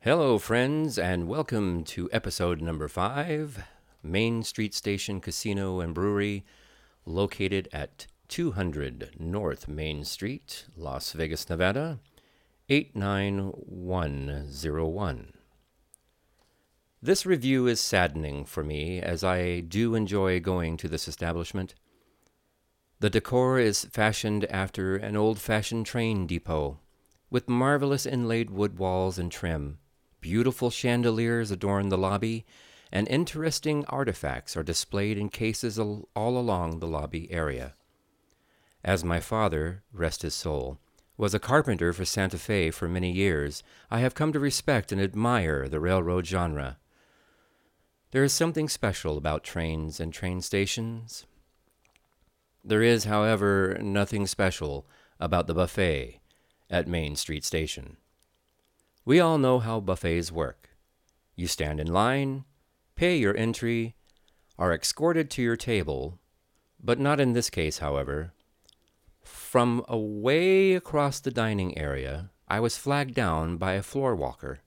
Hello, friends, and welcome to episode number five Main Street Station Casino and Brewery, located at 200 North Main Street, Las Vegas, Nevada, 89101. This review is saddening for me as I do enjoy going to this establishment. The decor is fashioned after an old fashioned train depot, with marvelous inlaid wood walls and trim. Beautiful chandeliers adorn the lobby, and interesting artifacts are displayed in cases all along the lobby area. As my father, rest his soul, was a carpenter for Santa Fe for many years, I have come to respect and admire the railroad genre. There is something special about trains and train stations. There is, however, nothing special about the buffet at Main Street Station. We all know how buffets work. You stand in line, pay your entry, are escorted to your table, but not in this case, however. From away across the dining area, I was flagged down by a floor walker.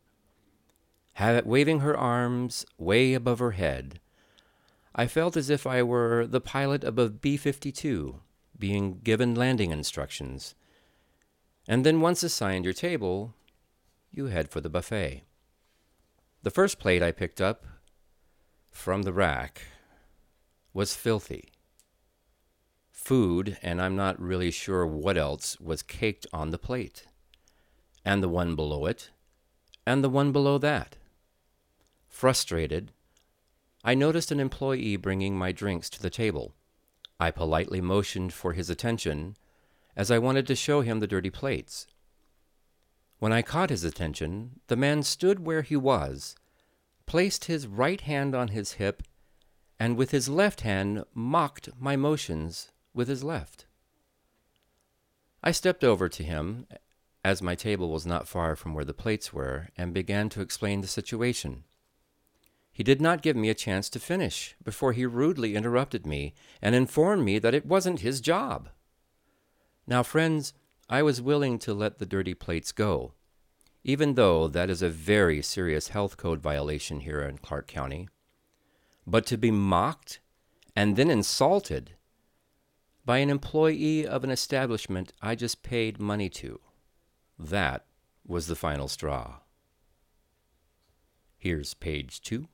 Have, waving her arms way above her head, I felt as if I were the pilot of a B 52 being given landing instructions. And then, once assigned your table, you head for the buffet. The first plate I picked up from the rack was filthy. Food, and I'm not really sure what else, was caked on the plate, and the one below it, and the one below that. Frustrated, I noticed an employee bringing my drinks to the table. I politely motioned for his attention, as I wanted to show him the dirty plates. When I caught his attention, the man stood where he was, placed his right hand on his hip, and with his left hand mocked my motions with his left. I stepped over to him, as my table was not far from where the plates were, and began to explain the situation. He did not give me a chance to finish before he rudely interrupted me and informed me that it wasn't his job. Now, friends, I was willing to let the dirty plates go, even though that is a very serious health code violation here in Clark County. But to be mocked and then insulted by an employee of an establishment I just paid money to, that was the final straw. Here's page two.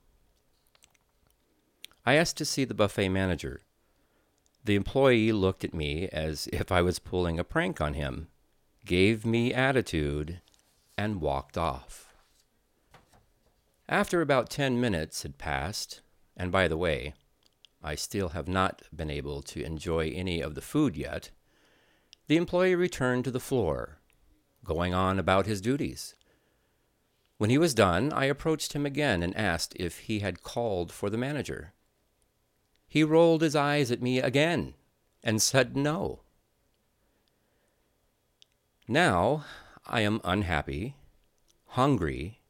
I asked to see the buffet manager. The employee looked at me as if I was pulling a prank on him, gave me attitude, and walked off. After about ten minutes had passed, and by the way, I still have not been able to enjoy any of the food yet, the employee returned to the floor, going on about his duties. When he was done, I approached him again and asked if he had called for the manager. He rolled his eyes at me again and said no. Now I am unhappy, hungry,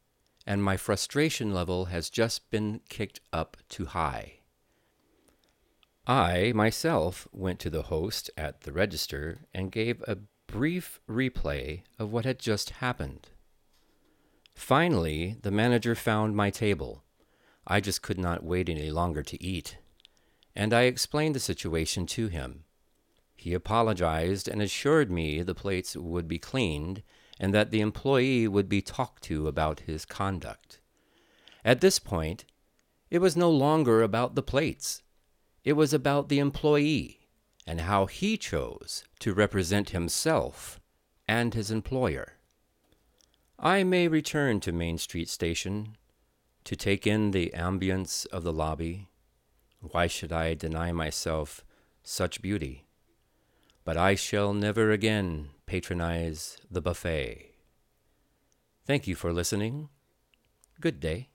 and my frustration level has just been kicked up too high. I myself went to the host at the register and gave a brief replay of what had just happened. Finally, the manager found my table. I just could not wait any longer to eat and I explained the situation to him. He apologized and assured me the plates would be cleaned and that the employee would be talked to about his conduct. At this point, it was no longer about the plates. It was about the employee and how he chose to represent himself and his employer. I may return to Main Street Station to take in the ambience of the lobby why should I deny myself such beauty? But I shall never again patronize the buffet. Thank you for listening. Good day.